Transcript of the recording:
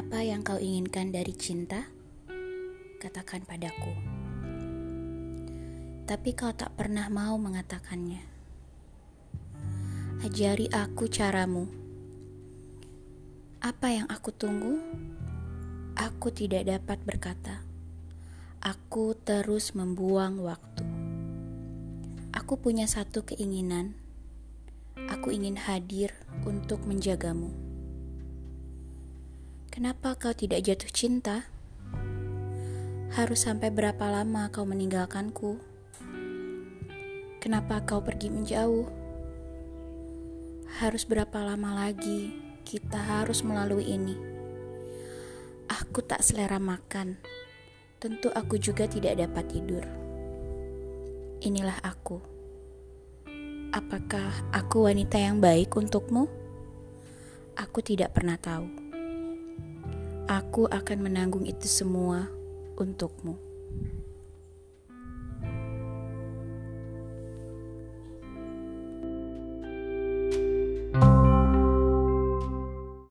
Apa yang kau inginkan dari cinta? Katakan padaku. Tapi kau tak pernah mau mengatakannya. Ajari aku caramu. Apa yang aku tunggu? Aku tidak dapat berkata. Aku terus membuang waktu. Aku punya satu keinginan. Aku ingin hadir untuk menjagamu. Kenapa kau tidak jatuh cinta? Harus sampai berapa lama kau meninggalkanku? Kenapa kau pergi menjauh? Harus berapa lama lagi kita harus melalui ini? Aku tak selera makan. Tentu aku juga tidak dapat tidur. Inilah aku. Apakah aku wanita yang baik untukmu? Aku tidak pernah tahu. Aku akan menanggung itu semua untukmu.